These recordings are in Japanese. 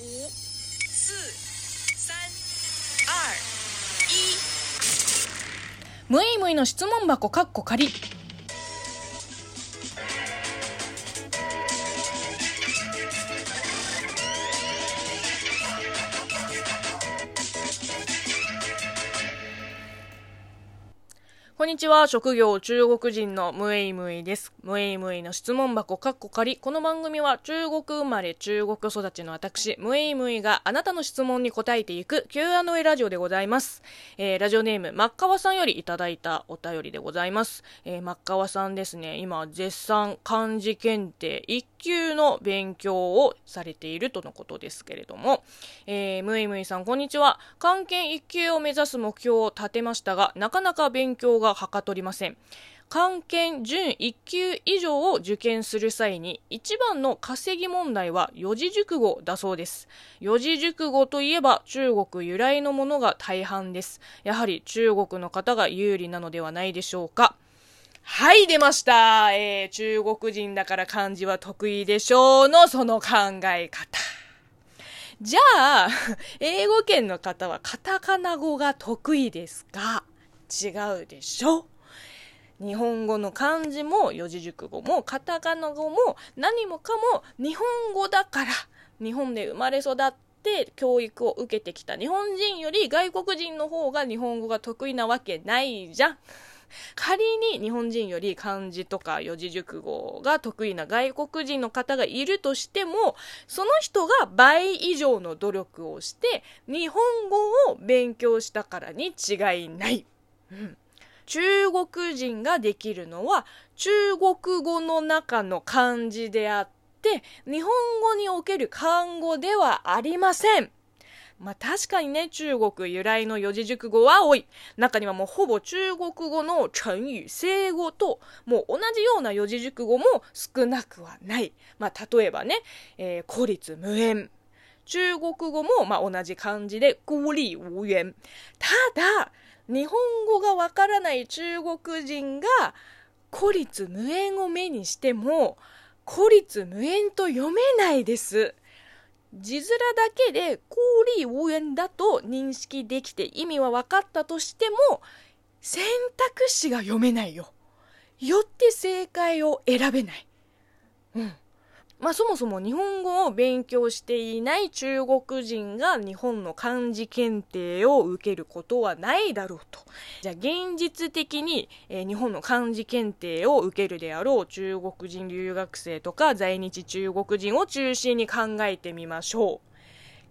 五、四、三、二、一。むいむいの質問箱かっこ仮。こんにちは。職業中国人のムエイムイです。ムエイムイの質問箱かっこ仮。この番組は中国生まれ中国育ちの私、ムエイムイがあなたの質問に答えていく Q&A ラジオでございます。えー、ラジオネーム、マッカワさんよりいただいたお便りでございます。えー、マッカワさんですね、今、絶賛漢字検定1級の勉強をされているとのことですけれども、えー、ムエイムイさん、こんにちは。漢検1級を目指す目標を立てましたが、なかなか勉強がはかどりません。漢検準1級以上を受験する際に一番の稼ぎ問題は四字熟語だそうです。四字熟語といえば中国由来のものが大半です。やはり中国の方が有利なのではないでしょうか。はい出ました、えー、中国人だから漢字は得意でしょうのその考え方。じゃあ英語圏の方はカタカナ語が得意ですか？違うでしょ？日本語の漢字も四字熟語もカタカナ語も何もかも日本語だから日本で生まれ育って教育を受けてきた日本人より外国人の方が日本語が得意なわけないじゃん。仮に日本人より漢字とか四字熟語が得意な外国人の方がいるとしてもその人が倍以上の努力をして日本語を勉強したからに違いない。うん中国人ができるのは中国語の中の漢字であって日本語における漢語ではありません。まあ確かにね、中国由来の四字熟語は多い。中にはもうほぼ中国語の成語、生語と、もう同じような四字熟語も少なくはない。まあ例えばね、えー、孤立無縁。中国語もまあ同じ漢字で孤立無縁。ただ、日本語がわからない中国人が孤立無縁を目にしても孤立無縁と読めないです。字面だけで孤立無縁だと認識できて意味は分かったとしても選択肢が読めないよ。よって正解を選べない。うん。まあそもそも日本語を勉強していない中国人が日本の漢字検定を受けることはないだろうと。じゃあ現実的に、えー、日本の漢字検定を受けるであろう中国人留学生とか在日中国人を中心に考えてみましょう。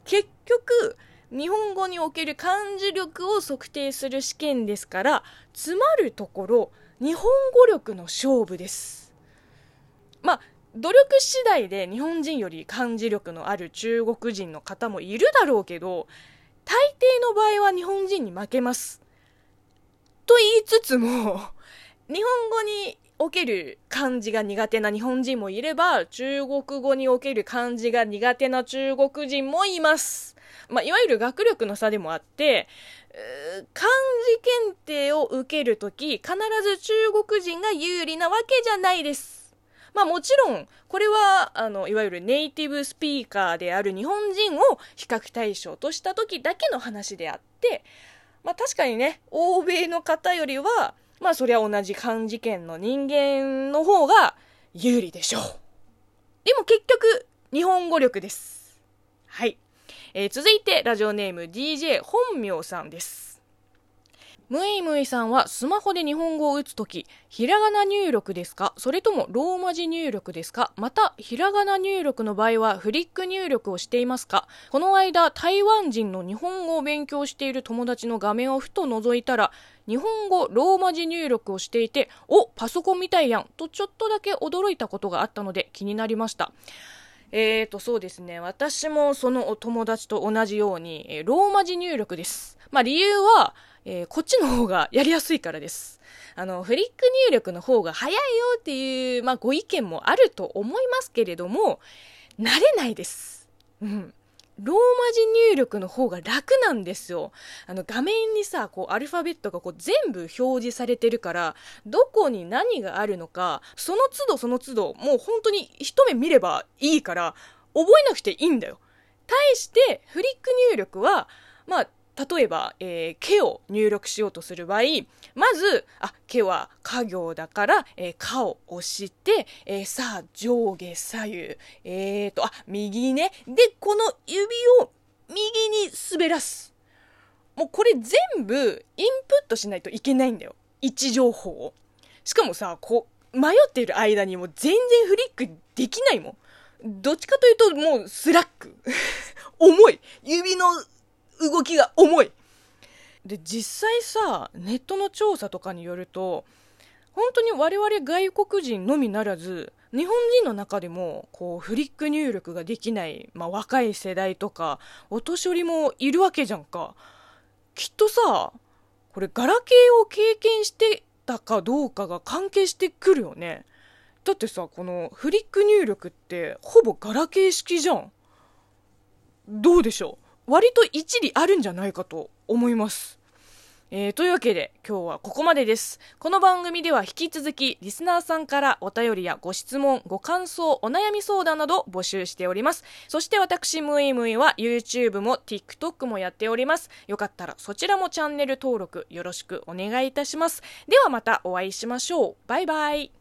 結局、日本語における漢字力を測定する試験ですから、つまるところ、日本語力の勝負です。まあ努力次第で日本人より漢字力のある中国人の方もいるだろうけど大抵の場合は日本人に負けます。と言いつつも 日本語における漢字が苦手な日本人もいれば中国語における漢字が苦手な中国人もいます。まあ、いわゆる学力の差でもあって漢字検定を受けるとき必ず中国人が有利なわけじゃないです。まあもちろん、これは、あの、いわゆるネイティブスピーカーである日本人を比較対象とした時だけの話であって、まあ確かにね、欧米の方よりは、まあそりゃ同じ漢字圏の人間の方が有利でしょう。でも結局、日本語力です。はい。えー、続いて、ラジオネーム DJ 本名さんです。ムイムイさんはスマホで日本語を打つとき、ひらがな入力ですか？それともローマ字入力ですか？また、ひらがな入力の場合はフリック入力をしていますか？この間、台湾人の日本語を勉強している友達の画面をふと覗いたら、日本語ローマ字入力をしていて、お、パソコンみたいやんとちょっとだけ驚いたことがあったので気になりました。えーと、そうですね。私もそのお友達と同じように、ローマ字入力です。まあ理由は、えー、こっちの方がやりやすいからです。あの、フリック入力の方が早いよっていう、まあご意見もあると思いますけれども、慣れないです。うん。ローマ字入力の方が楽なんですよ。あの画面にさ、こうアルファベットがこう全部表示されてるから、どこに何があるのか、その都度その都度、もう本当に一目見ればいいから、覚えなくていいんだよ。対してフリック入力は、まあ、例えば、えー、毛を入力しようとする場合、まず、あ、毛は家行だから、えー、かを押して、えー、さあ、上下左右、えーと、あ、右ね。で、この指を右に滑らす。もうこれ全部インプットしないといけないんだよ。位置情報を。しかもさ、こう、迷っている間にも全然フリックできないもん。どっちかというともうスラック。重い。指の動きが重い。で、実際さ、ネットの調査とかによると、本当に我々外国人のみならず、日本人の中でも、こう、フリック入力ができない、まあ、若い世代とか、お年寄りもいるわけじゃんか。きっとさ、これ、ガラケーを経験してたかどうかが関係してくるよね。だってさ、このフリック入力って、ほぼガラケー式じゃん。どうでしょう？割と一理あるんじゃないかと思います。えー、というわけで今日はここまでです。この番組では引き続きリスナーさんからお便りやご質問、ご感想、お悩み相談など募集しております。そして私ムイムイは YouTube も TikTok もやっております。よかったらそちらもチャンネル登録よろしくお願いいたします。ではまたお会いしましょう。バイバイ。